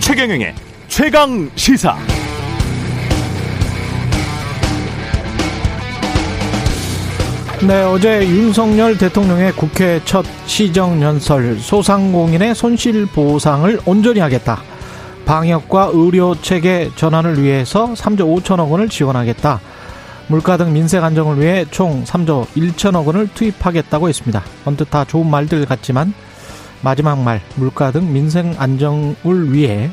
최경영의 최강 시사. 네, 어제 윤석열 대통령의 국회 첫 시정연설 소상공인의 손실 보상을 온전히 하겠다. 방역과 의료 체계 전환을 위해서 3조 5천억 원을 지원하겠다. 물가 등 민생 안정을 위해 총 3조 1천억 원을 투입하겠다고 했습니다. 언뜻 다 좋은 말들 같지만 마지막 말 물가 등 민생 안정을 위해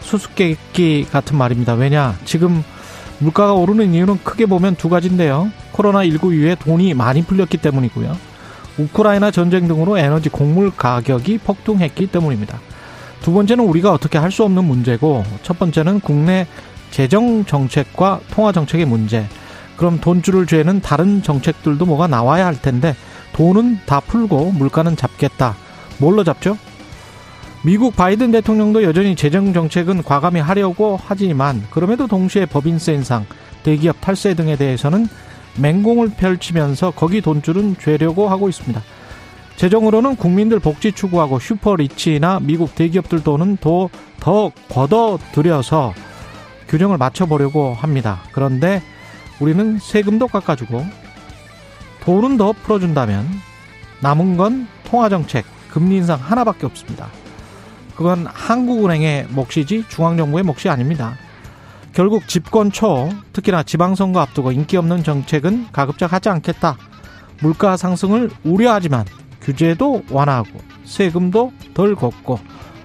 수수께끼 같은 말입니다. 왜냐 지금 물가가 오르는 이유는 크게 보면 두 가지인데요. 코로나19 이후에 돈이 많이 풀렸기 때문이고요. 우크라이나 전쟁 등으로 에너지 곡물 가격이 폭등했기 때문입니다. 두 번째는 우리가 어떻게 할 수 없는 문제고 첫 번째는 국내 재정 정책과 통화 정책의 문제. 그럼 돈 줄을 죄는 다른 정책들도 뭐가 나와야 할 텐데 돈은 다 풀고 물가는 잡겠다. 뭘로 잡죠? 미국 바이든 대통령도 여전히 재정 정책은 과감히 하려고 하지만 그럼에도 동시에 법인세 인상, 대기업 탈세 등에 대해서는 맹공을 펼치면서 거기 돈줄은 죄려고 하고 있습니다. 재정으로는 국민들 복지 추구하고 슈퍼리치나 미국 대기업들 돈은 더, 더 걷어들여서 균형을 맞춰보려고 합니다. 그런데 우리는 세금도 깎아주고 돈은 더 풀어준다면 남은 건 통화정책, 금리 인상 하나밖에 없습니다. 그건 한국은행의 몫이지 중앙정부의 몫이 아닙니다. 결국 집권 초 특히나 지방선거 앞두고 인기 없는 정책은 가급적 하지 않겠다. 물가 상승을 우려하지만 규제도 완화하고 세금도 덜 걷고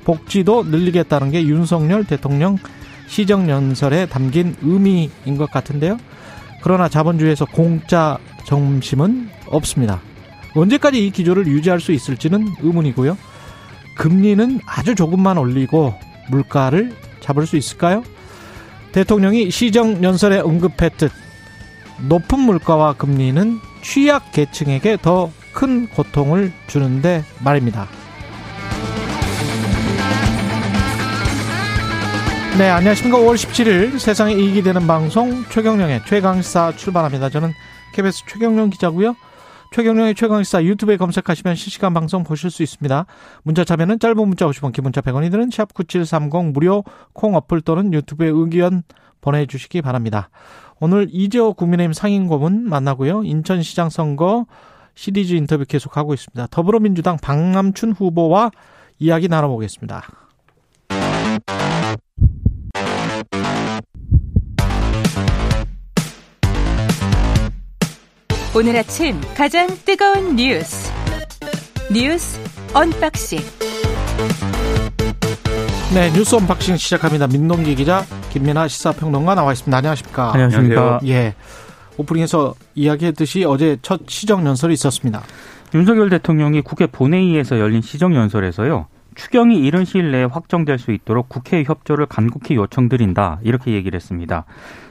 복지도 늘리겠다는 게 윤석열 대통령 시정연설에 담긴 의미인 것 같은데요. 그러나 자본주의에서 공짜 점심은 없습니다. 언제까지 이 기조를 유지할 수 있을지는 의문이고요. 금리는 아주 조금만 올리고 물가를 잡을 수 있을까요? 대통령이 시정 연설에 언급했듯 높은 물가와 금리는 취약 계층에게 더 큰 고통을 주는데 말입니다. 네, 안녕하십니까. 5월 17일 세상에 이익이 되는 방송 최경령의 최강시사 출발합니다. 저는 KBS 최경령 기자고요. 최경령의 최강시사 유튜브에 검색하시면 실시간 방송 보실 수 있습니다. 문자 참여는 짧은 문자 50원, 기본자 100원이 드는 샵9730 무료 콩 어플 또는 유튜브에 의견 보내주시기 바랍니다. 오늘 이재호 국민의힘 상임고문 만나고요. 인천시장 선거 시리즈 인터뷰 계속하고 있습니다. 더불어민주당 박남춘 후보와 이야기 나눠보겠습니다. 오늘 아침 가장 뜨거운 뉴스 뉴스 unboxing 네 뉴스 unboxing 시작합니다. 민동기 기자 김민아 시사평론가 나와 있습니다. 안녕하십니까? 안녕하십니까? 예. 오프닝에서 이야기했듯이 어제 첫 시정 연설이 있었습니다. 윤석열 대통령이 국회 본회의에서 열린 시정 연설에서요. 추경이 이른 시일 내에 확정될 수 있도록 국회 협조를 간곡히 요청드린다. 이렇게 얘기를 했습니다.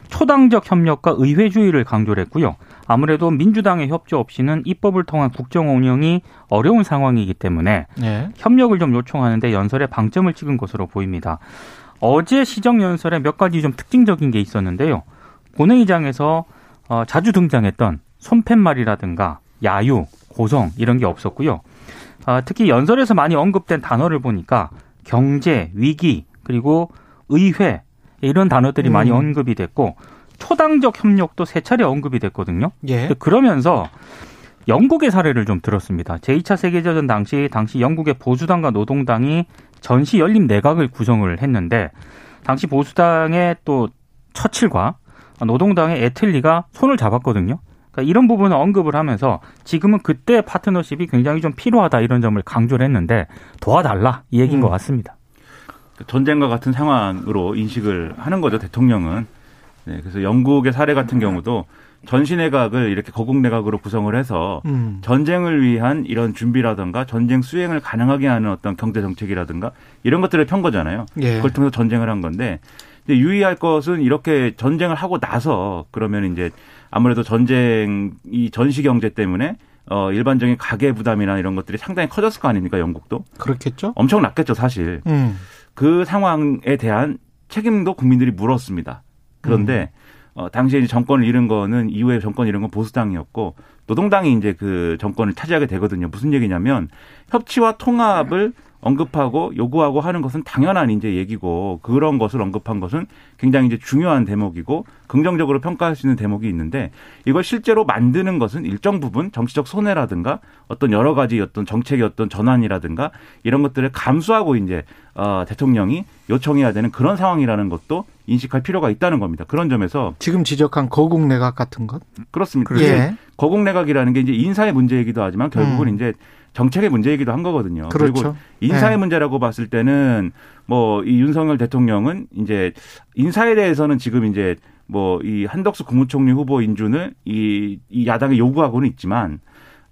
초당적 협력과 의회주의를 강조를 했고요. 아무래도 민주당의 협조 없이는 입법을 통한 국정 운영이 어려운 상황이기 때문에 네. 협력을 좀 요청하는데 연설에 방점을 찍은 것으로 보입니다. 어제 시정 연설에 몇 가지 좀 특징적인 게 있었는데요. 본회의장에서 어, 자주 등장했던 손팻말이라든가 야유, 고성 이런 게 없었고요. 아, 특히 연설에서 많이 언급된 단어를 보니까 경제, 위기, 그리고 의회 이런 단어들이 음. 많이 언급이 됐고 초당적 협력도 세 차례 언급이 됐거든요. 예. 그러면서 영국의 사례를 좀 들었습니다. 제2차 세계대전 당시 당시 영국의 보수당과 노동당이 전시 연립 내각을 구성을 했는데 당시 보수당의 또 처칠과 노동당의 애틀리가 손을 잡았거든요. 그러니까 이런 부분을 언급을 하면서 지금은 그때 파트너십이 굉장히 좀 필요하다 이런 점을 강조를 했는데 도와달라 이 얘기인 음. 것 같습니다. 전쟁과 같은 상황으로 인식을 하는 거죠 대통령은. 네, 그래서 영국의 사례 같은 경우도 전시내각을 이렇게 거국내각으로 구성을 해서 음. 전쟁을 위한 이런 준비라든가 전쟁 수행을 가능하게 하는 어떤 경제 정책이라든가 이런 것들을 편 거잖아요. 예. 그걸 통해서 전쟁을 한 건데 근데 유의할 것은 이렇게 전쟁을 하고 나서 그러면 이제 아무래도 전쟁 이 전시 경제 때문에 어 일반적인 가계 부담이나 이런 것들이 상당히 커졌을 거 아닙니까 영국도 그렇겠죠? 엄청 났겠죠 사실 음. 그 상황에 대한 책임도 국민들이 물었습니다. 그런데 어, 당시에 이제 정권을 잃은 거는 이후에 정권 잃은 건 보수당이었고 노동당이 이제 그 정권을 차지하게 되거든요. 무슨 얘기냐면 협치와 통합을 언급하고 요구하고 하는 것은 당연한 이제 얘기고 그런 것을 언급한 것은 굉장히 이제 중요한 대목이고 긍정적으로 평가할 수 있는 대목이 있는데 이걸 실제로 만드는 것은 일정 부분 정치적 손해라든가 어떤 여러 가지 어떤 정책의 어떤 전환이라든가 이런 것들을 감수하고 이제 어 대통령이 요청해야 되는 그런 상황이라는 것도 인식할 필요가 있다는 겁니다. 그런 점에서 지금 지적한 거국 내각 같은 것? 그렇습니다. 예. 거국 내각이라는 게 이제 인사의 문제이기도 하지만 결국은 음. 이제 정책의 문제이기도 한 거거든요. 그렇죠. 그리고 인사의 네. 문제라고 봤을 때는 뭐 이 윤석열 대통령은 이제 인사에 대해서는 지금 이제 뭐 이 한덕수 국무총리 후보 인준을 이, 이 야당에 요구하고는 있지만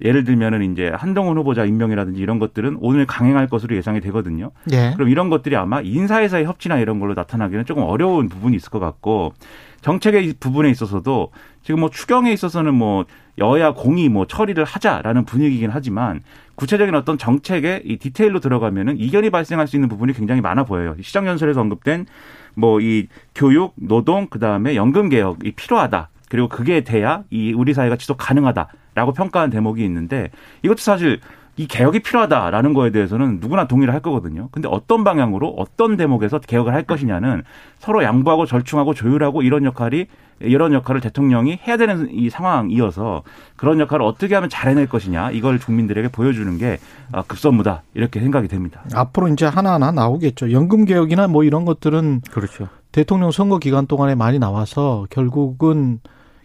예를 들면은 이제 한동훈 후보자 임명이라든지 이런 것들은 오늘 강행할 것으로 예상이 되거든요. 예. 그럼 이런 것들이 아마 인사에서의 협치나 이런 걸로 나타나기는 조금 어려운 부분이 있을 것 같고 정책의 이 부분에 있어서도 지금 뭐 추경에 있어서는 뭐 여야 공이 뭐 처리를 하자라는 분위기긴 하지만 구체적인 어떤 정책의 이 디테일로 들어가면은 이견이 발생할 수 있는 부분이 굉장히 많아 보여요. 시정연설에서 언급된 뭐 이 교육, 노동, 그 다음에 연금 개혁이 필요하다. 그리고 그게 돼야 이 우리 사회가 지속 가능하다 라고 평가한 대목이 있는데 이것도 사실 이 개혁이 필요하다라는 거에 대해서는 누구나 동의를 할 거거든요. 근데 어떤 방향으로 어떤 대목에서 개혁을 할 것이냐는 서로 양보하고 절충하고 조율하고 이런 역할이 이런 역할을 대통령이 해야 되는 이 상황이어서 그런 역할을 어떻게 하면 잘 해낼 것이냐 이걸 국민들에게 보여주는 게 아, 급선무다 이렇게 생각이 됩니다. 앞으로 이제 하나하나 나오겠죠. 연금 개혁이나 뭐 이런 것들은 그렇죠. 대통령 선거 기간 동안에 많이 나와서 결국은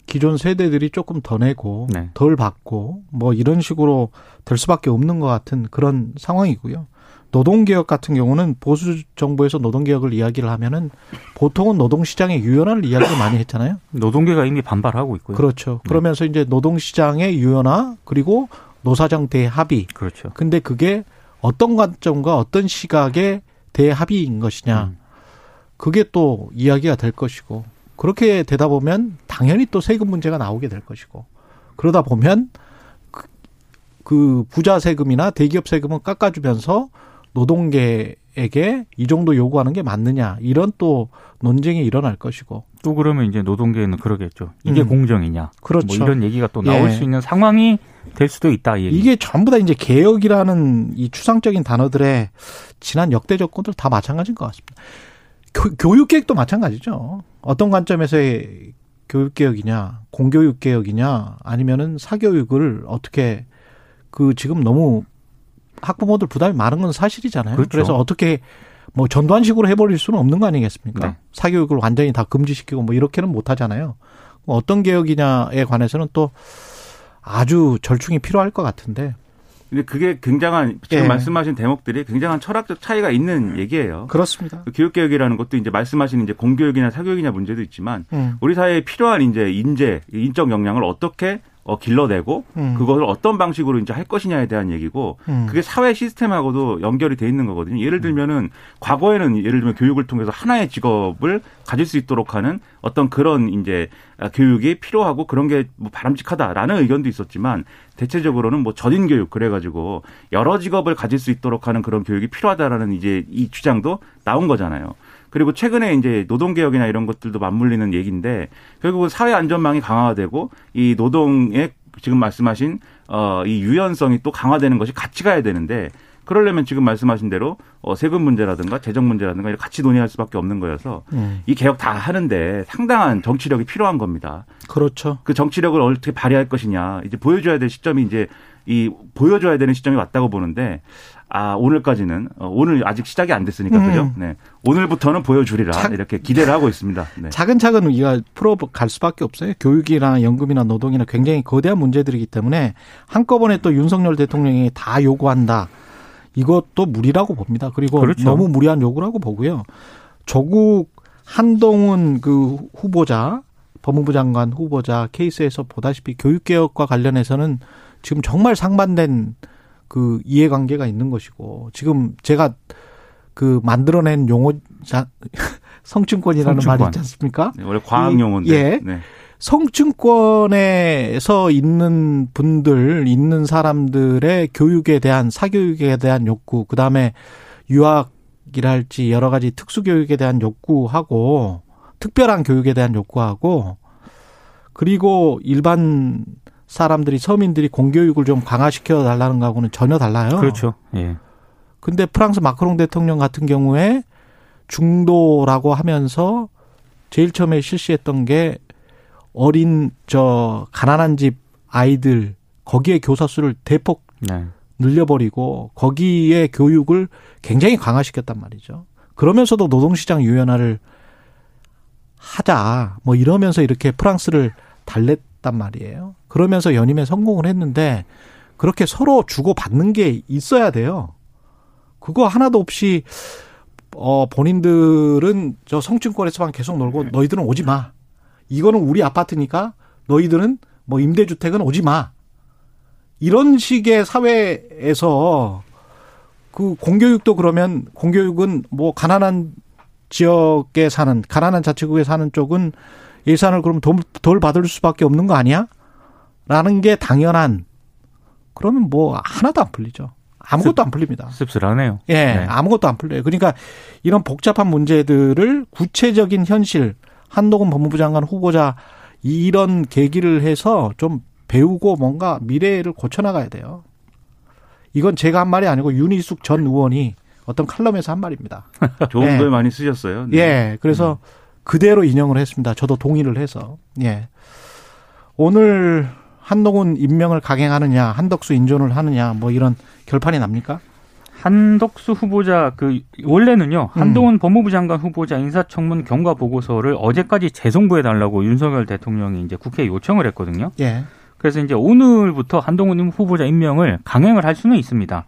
기존 세대들이 조금 더 내고 네. 덜 받고 뭐 이런 식으로 될 수밖에 없는 것 같은 그런 상황이고요. 노동개혁 같은 경우는 보수 정부에서 노동개혁을 이야기를 하면은 보통은 노동시장의 유연화를 이야기를 많이 했잖아요. 노동계가 이미 반발하고 있고요. 그렇죠. 그러면서 이제 노동시장의 유연화 그리고 노사정 대 합의. 그렇죠. 근데 그게 어떤 관점과 어떤 시각의 대합의인 것이냐. 음. 그게 또 이야기가 될 것이고 그렇게 되다 보면 당연히 또 세금 문제가 나오게 될 것이고 그러다 보면 그, 그 부자 세금이나 대기업 세금은 깎아주면서 노동계에게 이 정도 요구하는 게 맞느냐 이런 또 논쟁이 일어날 것이고 또 그러면 이제 노동계는 그러겠죠. 이게 음. 공정이냐. 그렇죠. 뭐 이런 얘기가 또 나올 예. 수 있는 상황이 될 수도 있다. 이 얘기. 이게 전부 다 이제 개혁이라는 이 추상적인 단어들의 지난 역대 정권들 다 마찬가지인 것 같습니다. 교, 교육 개혁도 마찬가지죠. 어떤 관점에서의 교육 개혁이냐, 공교육 개혁이냐, 아니면은 사교육을 어떻게 그 지금 너무 학부모들 부담이 많은 건 사실이잖아요. 그렇죠. 그래서 어떻게 뭐 전두환식으로 해버릴 수는 없는 거 아니겠습니까? 네. 사교육을 완전히 다 금지시키고 뭐 이렇게는 못 하잖아요. 뭐 어떤 개혁이냐에 관해서는 또 아주 절충이 필요할 것 같은데 근데 그게 굉장한 지금 예. 말씀하신 대목들이 굉장한 철학적 차이가 있는 얘기예요. 그렇습니다. 그 교육개혁이라는 것도 이제 말씀하신 이제 공교육이나 사교육이나 문제도 있지만 음. 우리 사회에 필요한 이제 인재, 인적 역량을 어떻게 어, 길러내고 음. 그것을 어떤 방식으로 이제 할 것이냐에 대한 얘기고 음. 그게 사회 시스템하고도 연결이 돼 있는 거거든요. 예를 들면은 과거에는 예를 들면 교육을 통해서 하나의 직업을 가질 수 있도록 하는 어떤 그런 이제 아, 교육이 필요하고 그런 게 뭐 바람직하다라는 의견도 있었지만 대체적으로는 뭐 전인 교육 그래가지고 여러 직업을 가질 수 있도록 하는 그런 교육이 필요하다라는 이제 이 주장도 나온 거잖아요. 그리고 최근에 이제 노동 개혁이나 이런 것들도 맞물리는 얘기인데 결국은 사회 안전망이 강화되고 이 노동의 지금 말씀하신 어, 이 유연성이 또 강화되는 것이 같이 가야 되는데 그러려면 지금 말씀하신 대로 어, 세금 문제라든가 재정 문제라든가 이렇게 같이 논의할 수밖에 없는 거여서 음. 이 개혁 다 하는데 상당한 정치력이 필요한 겁니다. 그렇죠. 그 정치력을 어떻게 발휘할 것이냐 이제 보여줘야 될 시점이 이제 이 보여줘야 되는 시점이 왔다고 보는데 아 오늘까지는 어, 오늘 아직 시작이 안 됐으니까 음. 그죠? 네 오늘부터는 보여주리라 참- 이렇게 기대를 하고 있습니다. 네. 차근차근 우리가 풀어갈 수밖에 없어요. 교육이나 연금이나 노동이나 굉장히 거대한 문제들이기 때문에 한꺼번에 또 윤석열 대통령이 다 요구한다. 이것도 무리라고 봅니다. 그리고 그렇죠. 너무 무리한 요구라고 보고요. 조국 한동훈 그 후보자 법무부 장관 후보자 케이스에서 보다시피 교육개혁과 관련해서는 지금 정말 상반된 그 이해관계가 있는 것이고 지금 제가 그 만들어낸 용어 자, 성층권이라는 성층권. 말이 있지 않습니까? 네, 원래 과학 용어인데 예. 네. 성층권에서 있는 분들, 있는 사람들의 교육에 대한 사교육에 대한 욕구, 그 다음에 유학이랄지 여러 가지 특수교육에 대한 욕구하고 특별한 교육에 대한 욕구하고 그리고 일반 사람들이 서민들이 공교육을 좀 강화시켜 달라는 거하고는 전혀 달라요. 그렇죠. 예. 근데 프랑스 마크롱 대통령 같은 경우에 중도라고 하면서 제일 처음에 실시했던 게 어린 저 가난한 집 아이들 거기에 교사 수를 대폭 네. 늘려버리고 거기에 교육을 굉장히 강화시켰단 말이죠. 그러면서도 노동시장 유연화를 하자 뭐 이러면서 이렇게 프랑스를 달랬단 말이에요. 그러면서 연임에 성공을 했는데 그렇게 서로 주고 받는 게 있어야 돼요. 그거 하나도 없이 어 본인들은 저 성층권에서만 계속 놀고 너희들은 오지 마. 이거는 우리 아파트니까 너희들은 뭐 임대주택은 오지 마. 이런 식의 사회에서 그 공교육도 그러면 공교육은 뭐 가난한 지역에 사는 가난한 자치구에 사는 쪽은 예산을 그럼 덜, 덜 받을 수밖에 없는 거 아니야? 라는 게 당연한 그러면 뭐 하나도 안 풀리죠. 아무것도 안 풀립니다. 씁쓸하네요. 예, 네. 아무것도 안 풀려요. 그러니까 이런 복잡한 문제들을 구체적인 현실 한동훈 법무부 장관 후보자 이런 계기를 해서 좀 배우고 뭔가 미래를 고쳐나가야 돼요. 이건 제가 한 말이 아니고 윤희숙 전 의원이 어떤 칼럼에서 한 말입니다. 좋은 네. 글 많이 쓰셨어요. 네. 예, 그래서 그대로 인용을 했습니다. 저도 동의를 해서. 예. 오늘 한동훈 임명을 강행하느냐, 한덕수 인존을 하느냐, 뭐 이런 결판이 납니까? 한덕수 후보자 그 원래는요 음. 한동훈 법무부 장관 후보자 인사청문 경과 보고서를 어제까지 재송부해 달라고 윤석열 대통령이 이제 국회에 요청을 했거든요. 예. 그래서 이제 오늘부터 한동훈 후보자 임명을 강행을 할 수는 있습니다.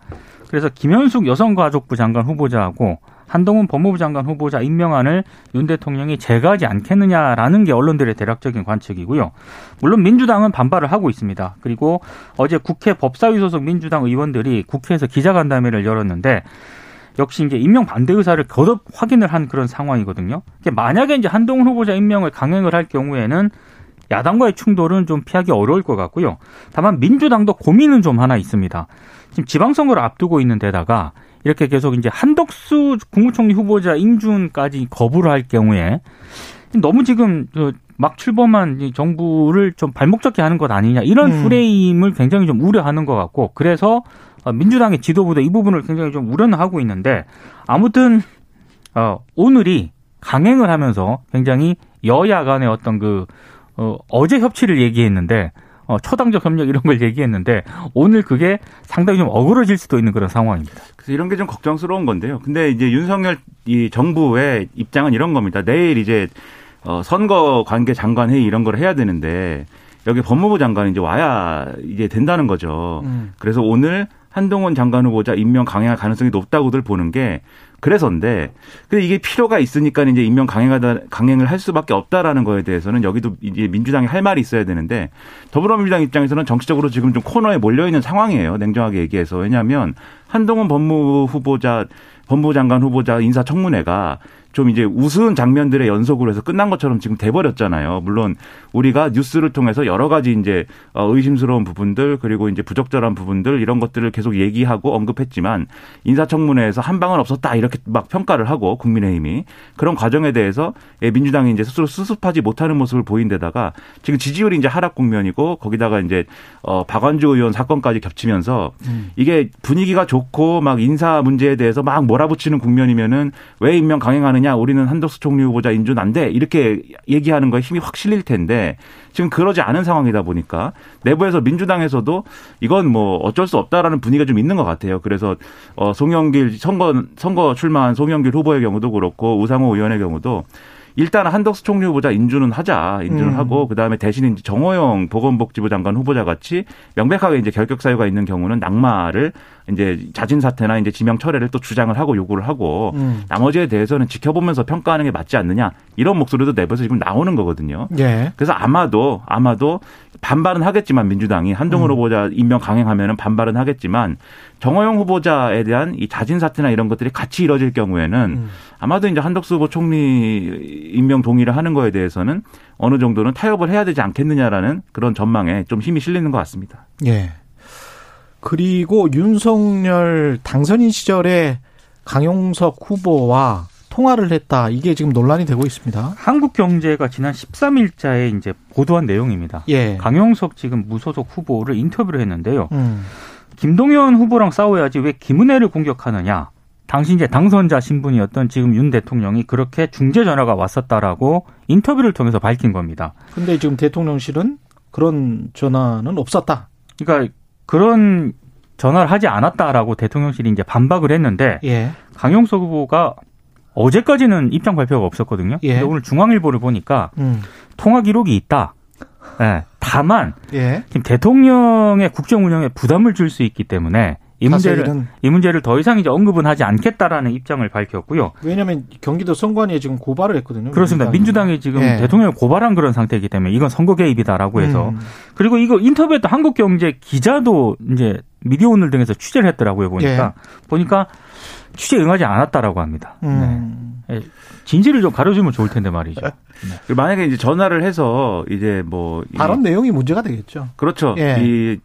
그래서 김현숙 여성가족부 장관 후보자하고 한동훈 법무부 장관 후보자 임명안을 윤 대통령이 제거하지 않겠느냐라는 게 언론들의 대략적인 관측이고요. 물론 민주당은 반발을 하고 있습니다. 그리고 어제 국회 법사위 소속 민주당 의원들이 국회에서 기자간담회를 열었는데 역시 이제 임명 반대 의사를 거듭 확인을 한 그런 상황이거든요. 만약에 이제 한동훈 후보자 임명을 강행을 할 경우에는 야당과의 충돌은 좀 피하기 어려울 것 같고요. 다만 민주당도 고민은 좀 하나 있습니다. 지금 지방선거를 앞두고 있는 데다가 이렇게 계속 이제 한덕수 국무총리 후보자 인준까지 거부를 할 경우에 너무 지금 저막 출범한 이 정부를 좀 발목 잡게 하는 것 아니냐 이런 음. 프레임을 굉장히 좀 우려하는 것 같고 그래서 어, 민주당의 지도부도 이 부분을 굉장히 좀 우려는 하고 있는데 아무튼 어, 오늘이 강행을 하면서 굉장히 여야 간의 어떤 그 어, 어제 협치를 얘기했는데 어, 초당적 협력 이런 걸 얘기했는데 오늘 그게 상당히 좀 어그러질 수도 있는 그런 상황입니다. 그래서 이런 게 좀 걱정스러운 건데요. 근데 이제 윤석열 이 정부의 입장은 이런 겁니다. 내일 이제 어 선거 관계 장관 회의 이런 걸 해야 되는데 여기 법무부 장관이 이제 와야 이제 된다는 거죠. 음. 그래서 오늘 한동훈 장관 후보자 임명 강행할 가능성이 높다고들 보는 게 그래서인데 근데 이게 필요가 있으니까 이제 임명 강행하다 강행을 할 수밖에 없다라는 거에 대해서는 여기도 이제 민주당이 할 말이 있어야 되는데 더불어민주당 입장에서는 정치적으로 지금 좀 코너에 몰려 있는 상황이에요. 냉정하게 얘기해서 왜냐하면 한동훈 법무부 후보자 법무부 장관 후보자 인사청문회가 좀 이제 우스운 장면들의 연속으로 해서 끝난 것처럼 지금 돼버렸잖아요. 물론 우리가 뉴스를 통해서 여러 가지 이제 어, 의심스러운 부분들 그리고 이제 부적절한 부분들 이런 것들을 계속 얘기하고 언급했지만 인사청문회에서 한 방은 없었다 이렇게 막 평가를 하고 국민의힘이 그런 과정에 대해서 예, 민주당이 이제 스스로 수습하지 못하는 모습을 보인 데다가 지금 지지율이 이제 하락 국면이고 거기다가 이제 어 박완주 의원 사건까지 겹치면서 이게 분위기가 좋고 막 인사 문제에 대해서 막 몰아붙이는 국면이면은 왜 임명 강행하 느냐 우리는 한덕수 총리 후보자 인준 안돼 이렇게 얘기하는 거에 힘이 확 실릴 텐데 지금 그러지 않은 상황이다 보니까 내부에서 민주당에서도 이건 뭐 어쩔 수 없다라는 분위기가 좀 있는 것 같아요. 그래서 어 송영길 선거 선거 출마한 송영길 후보의 경우도 그렇고 우상호 의원의 경우도 일단 한덕수 총리 후보자 인준은 하자. 인준을 음. 하고 그다음에 대신 이제 정호영 보건복지부 장관 후보자 같이 명백하게 이제 결격 사유가 있는 경우는 낙마를 이제 자진 사퇴나 이제 지명 철회를 또 주장을 하고 요구를 하고 음. 나머지에 대해서는 지켜보면서 평가하는 게 맞지 않느냐 이런 목소리도 내부에서 지금 나오는 거거든요. 예. 그래서 아마도 아마도 반발은 하겠지만 민주당이 한동훈 음. 후보자 임명 강행하면은 반발은 하겠지만 정호영 후보자에 대한 이 자진 사퇴나 이런 것들이 같이 이뤄질 경우에는 음. 아마도 이제 한덕수 후보 총리 임명 동의를 하는 거에 대해서는 어느 정도는 타협을 해야 되지 않겠느냐라는 그런 전망에 좀 힘이 실리는 것 같습니다. 예. 그리고 윤석열 당선인 시절에 강용석 후보와 통화를 했다. 이게 지금 논란이 되고 있습니다. 한국경제가 지난 13일자에 이제 보도한 내용입니다. 예. 강용석 지금 무소속 후보를 인터뷰를 했는데요. 음. 김동연 후보랑 싸워야지 왜 김은혜를 공격하느냐. 당시 이제 당선자 신분이었던 지금 윤 대통령이 그렇게 중재 전화가 왔었다라고 인터뷰를 통해서 밝힌 겁니다. 근데 지금 대통령실은 그런 전화는 없었다. 그러니까 그런 전화를 하지 않았다라고 대통령실이 이제 반박을 했는데 예. 강용석 후보가 어제까지는 입장 발표가 없었거든요. 예. 근데 오늘 중앙일보를 보니까 음. 통화 기록이 있다. 예. 다만 예. 지금 대통령의 국정 운영에 부담을 줄 수 있기 때문에 이 문제를 사실은 이 문제를 더 이상 이제 언급은 하지 않겠다라는 입장을 밝혔고요. 왜냐하면 경기도 선관위에 지금 고발을 했거든요. 그렇습니다. 민주당이 지금 예. 대통령을 고발한 그런 상태이기 때문에 이건 선거 개입이다라고 해서 음. 그리고 이거 인터뷰했던 한국경제 기자도 이제 미디어 오늘 등에서 취재를 했더라고요 보니까 보니까 취재 응하지 않았다라고 합니다. 음. 네. 진실을 좀 가려주면 좋을 텐데 말이죠. 그리고 만약에 이제 전화를 해서 이제 뭐 이- 발언 내용이 문제가 되겠죠. 그렇죠. 예. 이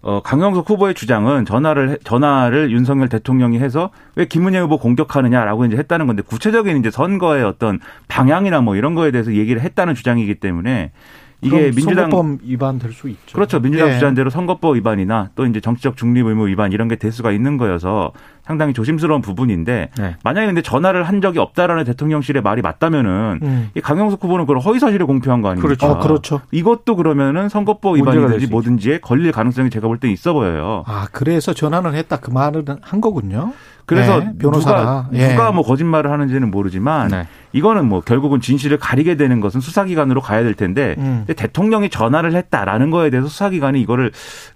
어, 강영석 후보의 주장은 전화를 해- 전화를 윤석열 대통령이 해서 왜 김은혜 후보 공격하느냐라고 이제 했다는 건데 구체적인 이제 선거의 어떤 방향이나 뭐 이런 거에 대해서 얘기를 했다는 주장이기 때문에 이게 민주당 선거법 위반 될 수 있죠. 그렇죠. 민주당 예. 주장대로 선거법 위반이나 또 이제 정치적 중립 의무 위반 이런 게 될 수가 있는 거여서 상당히 조심스러운 부분인데 네. 만약에 근데 전화를 한 적이 없다라는 대통령실의 말이 맞다면은 음. 이 강영석 후보는 그걸 허위 사실을 공표한 거 아닙니까? 그렇죠. 어, 그렇죠. 이것도 그러면은 선거법 위반이든지 수 뭐든지에 걸릴 가능성이 제가 볼 때 있어 보여요. 아, 그래서 전화를 했다 그 말을 한 거군요. 그래서 네, 변호사가 누가, 예. 누가 뭐 거짓말을 하는지는 모르지만 네. 이거는 뭐 결국은 진실을 가리게 되는 것은 수사기관으로 가야 될 텐데 음. 대통령이 전화를 했다라는 거에 대해서 수사기관이 이거를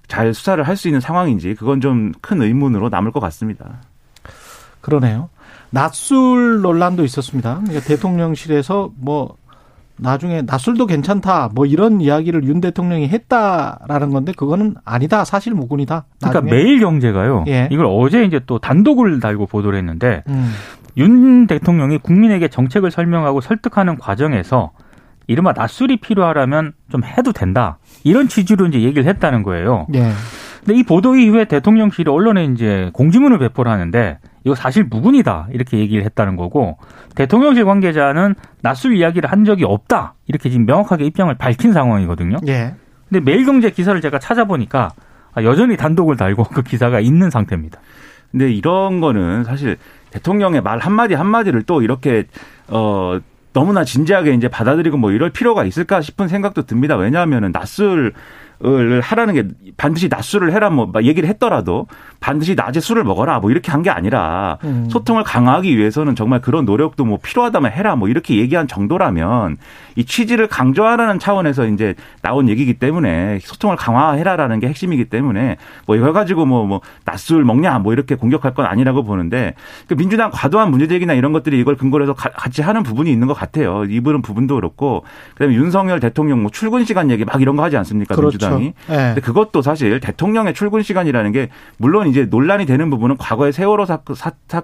잘 수사를 할 수 있는 상황인지 그건 좀 큰 의문으로 남을 것 같습니다. 그러네요. 낯술 논란도 있었습니다. 그러니까 대통령실에서 뭐 나중에 낯술도 괜찮다 뭐 이런 이야기를 윤 대통령이 했다라는 건데 그거는 아니다 사실 무근이다. 그러니까 나중에. 매일 경제가요. 예. 이걸 어제 이제 또 단독을 달고 보도를 했는데 음. 윤 대통령이 국민에게 정책을 설명하고 설득하는 과정에서 이른바 낯술이 필요하다면 좀 해도 된다. 이런 취지로 이제 얘기를 했다는 거예요. 예. 근데 이 보도 이후에 대통령실이 언론에 이제 공지문을 배포를 하는데 이거 사실 무근이다. 이렇게 얘기를 했다는 거고 대통령실 관계자는 낯술 이야기를 한 적이 없다. 이렇게 지금 명확하게 입장을 밝힌 상황이거든요. 예. 근데 매일경제 기사를 제가 찾아보니까 아, 여전히 단독을 달고 그 기사가 있는 상태입니다. 근데 이런 거는 사실 대통령의 말 한마디 한마디를 또 이렇게 어 너무나 진지하게 이제 받아들이고 뭐 이럴 필요가 있을까 싶은 생각도 듭니다. 왜냐하면은 낯술 을 하라는 게 반드시 낮 술을 해라 뭐 얘기를 했더라도 반드시 낮에 술을 먹어라 뭐 이렇게 한 게 아니라 음. 소통을 강화하기 위해서는 정말 그런 노력도 뭐 필요하다면 해라 뭐 이렇게 얘기한 정도라면 이 취지를 강조하라는 차원에서 이제 나온 얘기이기 때문에 소통을 강화해라라는 게 핵심이기 때문에 뭐 이걸 가지고 뭐 뭐 낮술 먹냐 뭐 이렇게 공격할 건 아니라고 보는데 그 민주당 과도한 문제제기나 이런 것들이 이걸 근거로 해서 같이 하는 부분이 있는 것 같아요. 이 부분 부분도 그렇고 그다음에 윤석열 대통령 뭐 출근 시간 얘기 막 이런 거 하지 않습니까 그렇죠. 민주당 이? 예. 근데 그것도 사실 대통령의 출근 시간이라는 게 물론 이제 논란이 되는 부분은 과거에 세월호 사,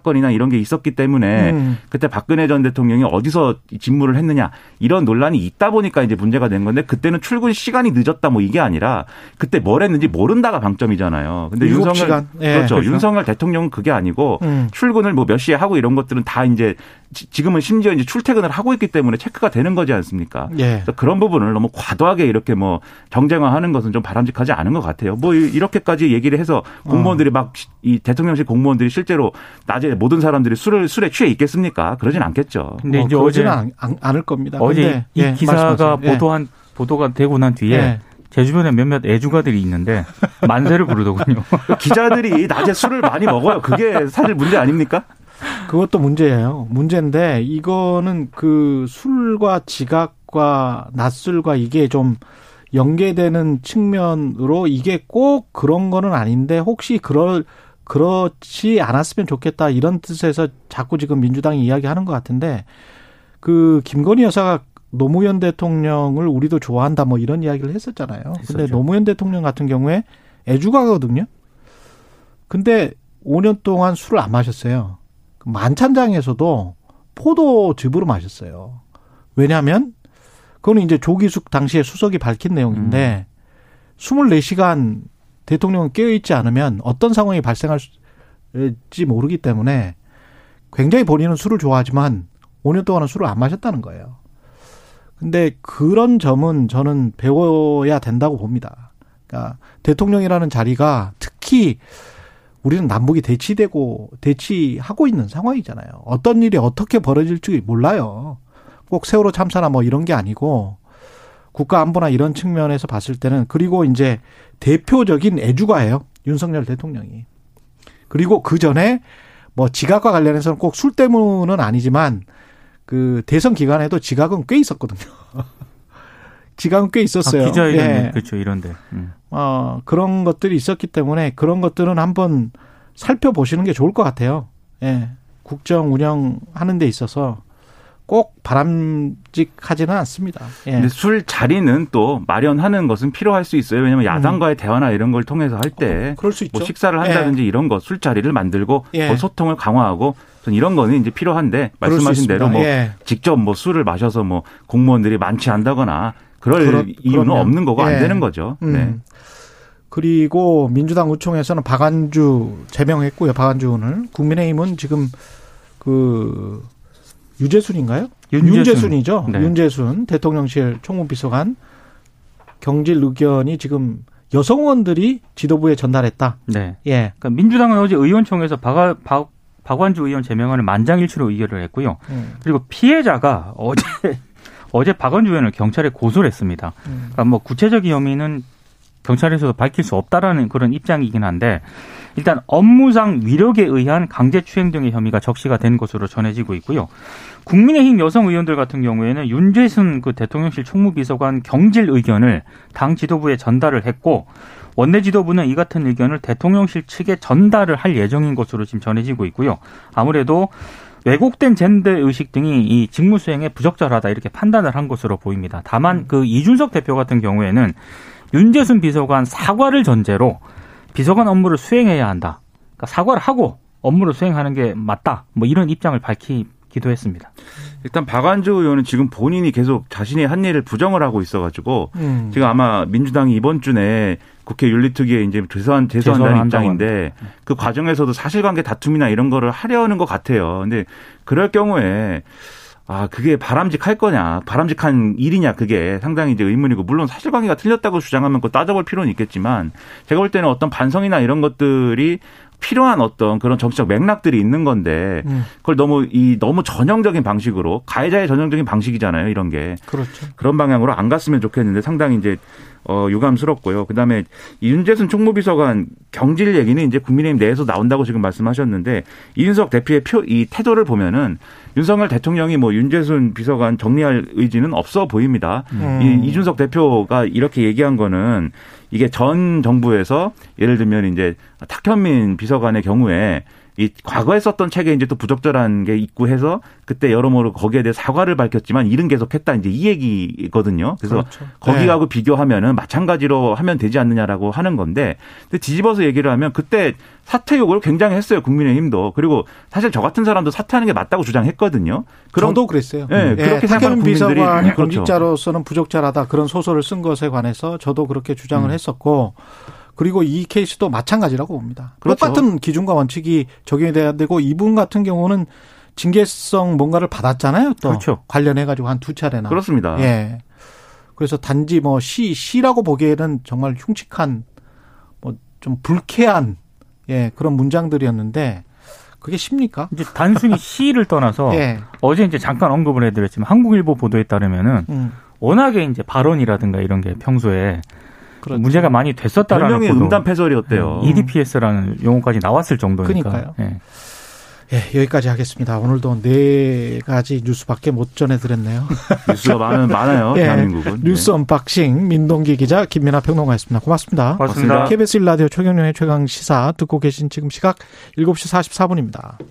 건이나 이런 게 있었기 때문에 음. 그때 박근혜 전 대통령이 어디서 직무를 했느냐 이런 논란이 있다 보니까 이제 문제가 된 건데 그때는 출근 시간이 늦었다 뭐 이게 아니라 그때 뭘 했는지 모른다가 방점이잖아요. 근데 윤석열 시간. 예. 그렇죠. 그렇죠. 윤석열 대통령은 그게 아니고 음. 출근을 뭐 몇 시에 하고 이런 것들은 다 이제 지- 지금은 심지어 이제 출퇴근을 하고 있기 때문에 체크가 되는 거지 않습니까? 예. 그래서 그런 부분을 너무 과도하게 이렇게 뭐 정쟁화하는 것은 좀 바람직하지 않은 것 같아요. 뭐 이- 이렇게까지 얘기를 해서 공무원들이 막이 대통령실 공무원들이 실제로 낮에 모든 사람들이 술을 술에 취해 있겠습니까? 그러지는 않겠죠. 근데 뭐 이제 어제 그러지는 않, 않- 않을 겁니다. 어제 근데, 이 예, 기사가 말씀하세요. 예. 보도한 보도가 되고 난 뒤에 예. 제 주변에 몇몇 애주가들이 있는데 만세를 부르더군요. 기자들이 낮에 술을 많이 먹어요. 그게 사실 문제 아닙니까? 그것도 문제예요. 문제인데 이거는 그 술과 지각과 낮술과 이게 좀 연계되는 측면으로 이게 꼭 그런 거는 아닌데 혹시 그럴 그렇지 않았으면 좋겠다 이런 뜻에서 자꾸 지금 민주당이 이야기하는 것 같은데 그 김건희 여사가 노무현 대통령을 우리도 좋아한다 뭐 이런 이야기를 했었잖아요. 근데 했었죠. 노무현 대통령 같은 경우에 애주가거든요. 근데 5년 동안 술을 안 마셨어요. 그 만찬장에서도 포도즙으로 마셨어요. 왜냐하면 그거는 이제 조기숙 당시에 수석이 밝힌 내용인데 24시간 대통령은 깨어있지 않으면 어떤 상황이 발생할지 모르기 때문에 굉장히 본인은 술을 좋아하지만 5년 동안은 술을 안 마셨다는 거예요. 근데 그런 점은 저는 배워야 된다고 봅니다. 그러니까 대통령이라는 자리가 특히 우리는 남북이 대치되고 대치하고 있는 상황이잖아요. 어떤 일이 어떻게 벌어질지 몰라요. 꼭 세월호 참사나 뭐 이런 게 아니고 국가 안보나 이런 측면에서 봤을 때는 그리고 이제 대표적인 애주가예요. 윤석열 대통령이. 그리고 그 전에 뭐 지각과 관련해서는 꼭 술 때문은 아니지만 그 대선 기간에도 지각은 꽤 있었거든요. 지각은 꽤 있었어요. 아, 기자회견 예. 그렇죠 이런데. 음. 어, 그런 것들이 있었기 때문에 그런 것들은 한번 살펴보시는 게 좋을 것 같아요. 예. 국정 운영하는 데 있어서 꼭 바람직하지는 않습니다. 예. 근데 술 자리는 또 마련하는 것은 필요할 수 있어요. 왜냐하면 야당과의 대화나 이런 걸 통해서 할때 음. 그럴 수 있죠. 뭐 식사를 한다든지 이런 거 술자리를 만들고 예. 더 소통을 강화하고 전 이런 거는 이제 필요한데 말씀하신. 대로 뭐 예. 직접 뭐 술을 마셔서 뭐 공무원들이 만취한다거나 그럴 그렇- 이유는 그럼요. 없는 거고 예. 안 되는 거죠. 음. 네. 그리고 민주당 의총에서는 박안주 제명했고요. 박안주 의원을 국민의힘은 지금 그 유재순인가요? 윤재순. 이죠 네. 윤재순 대통령실 총무비서관 경질 의견이 지금 여성 의원들이 지도부에 전달했다. 네. 예. 그러니까 민주당은 어제 의원총회에서 박, 박, 박완주 의원 제명안을 만장일치로 의결을 했고요. 음. 그리고 피해자가 어제 어제 박완주 의원을 경찰에 고소를 했습니다. 음. 그러니까 뭐 구체적인 혐의는 경찰에서도 밝힐 수 없다라는 그런 입장이긴 한데 일단 업무상 위력에 의한 강제추행 등의 혐의가 적시가 된 것으로 전해지고 있고요. 국민의힘 여성 의원들 같은 경우에는 윤재순 그 대통령실 총무비서관 경질 의견을 당 지도부에 전달을 했고 원내 지도부는 이 같은 의견을 대통령실 측에 전달을 할 예정인 것으로 지금 전해지고 있고요. 아무래도 왜곡된 젠더 의식 등이 이 직무 수행에 부적절하다 이렇게 판단을 한 것으로 보입니다. 다만 그 이준석 대표 같은 경우에는 윤재순 비서관 사과를 전제로 비서관 업무를 수행해야 한다. 그러니까 사과를 하고 업무를 수행하는 게 맞다. 뭐 이런 입장을 밝히기도 했습니다. 일단 박완주 의원은 지금 본인이 계속 자신의 한 일을 부정을 하고 있어가지고 음. 지금 아마 민주당이 이번 주 내에 국회 윤리특위에 이제 제소한다는 한다고 입장인데 그 과정에서도 사실관계 다툼이나 이런 거를 하려는 것 같아요. 근데 그럴 경우에 아 그게 바람직할 거냐, 바람직한 일이냐 그게 상당히 이제 의문이고 물론 사실관계가 틀렸다고 주장하면 그 따져볼 필요는 있겠지만 제가 볼 때는 어떤 반성이나 이런 것들이 필요한 어떤 그런 정치적 맥락들이 있는 건데 음. 그걸 너무 이 너무 전형적인 방식으로 가해자의 전형적인 방식이잖아요 이런 게 그렇죠. 그런 방향으로 안 갔으면 좋겠는데 상당히 이제 어 유감스럽고요. 그다음에 이 윤재순 총무비서관 경질 얘기는 이제 국민의힘 내에서 나온다고 지금 말씀하셨는데 이준석 대표의 표 이 태도를 보면은 윤석열 대통령이 뭐 윤재순 비서관 정리할 의지는 없어 보입니다. 음. 이 이준석 대표가 이렇게 얘기한 거는 이게 전 정부에서 예를 들면 이제 탁현민 비서관의 경우에 이 과거에 썼던 책에 이제 또 부적절한 게 있고 해서 그때 여러모로 거기에 대해 사과를 밝혔지만 일은 계속했다 이제 이 얘기거든요. 그래서 그렇죠. 거기하고 비교하면은 마찬가지로 하면 되지 않느냐라고 하는 건데 근데 뒤집어서 얘기를 하면 그때 사퇴 요구를 굉장히 했어요 국민의힘도 그리고 사실 저 같은 사람도 사퇴하는 게 맞다고 주장했거든요. 그런 저도 그랬어요. 예, 그렇게 생각하는 국민들이 비서관이 그렇죠. 공직자로서는 부적절하다 그런 소설을 쓴 것에 관해서 저도 그렇게 주장을 음. 했었고 그리고 이 케이스도 마찬가지라고 봅니다. 그렇죠. 똑같은 기준과 원칙이 적용이 돼야 되고 이분 같은 경우는 징계성 뭔가를 받았잖아요. 또 그렇죠. 관련해 가지고 한 두 차례나. 그렇습니다. 예. 그래서 단지 뭐 시, 시라고 보기에는 정말 흉측한 뭐 좀 불쾌한 예, 그런 문장들이었는데 그게 십니까? 이제 단순히 시를 떠나서 예. 어제 이제 잠깐 언급을 해드렸지만 한국일보 보도에 따르면은 음. 워낙에 이제 발언이라든가 이런 게 평소에 그렇죠. 문제가 많이 됐었다라는 별명이 보도. 음담 패설이었대요. 네, EDPS라는 용어까지 나왔을 정도니까. 그러니까요. 예. 예, 여기까지 하겠습니다. 오늘도 네 가지 뉴스밖에 못 전해드렸네요. 뉴스가 많은 많아요 예, 대한민국은. 뉴스 unboxing 민동기 기자 김민아 평론가였습니다. 고맙습니다. 고맙습니다. KBS 1라디오 최경영의 최강 시사 듣고 계신 지금 시각 7시 44분입니다.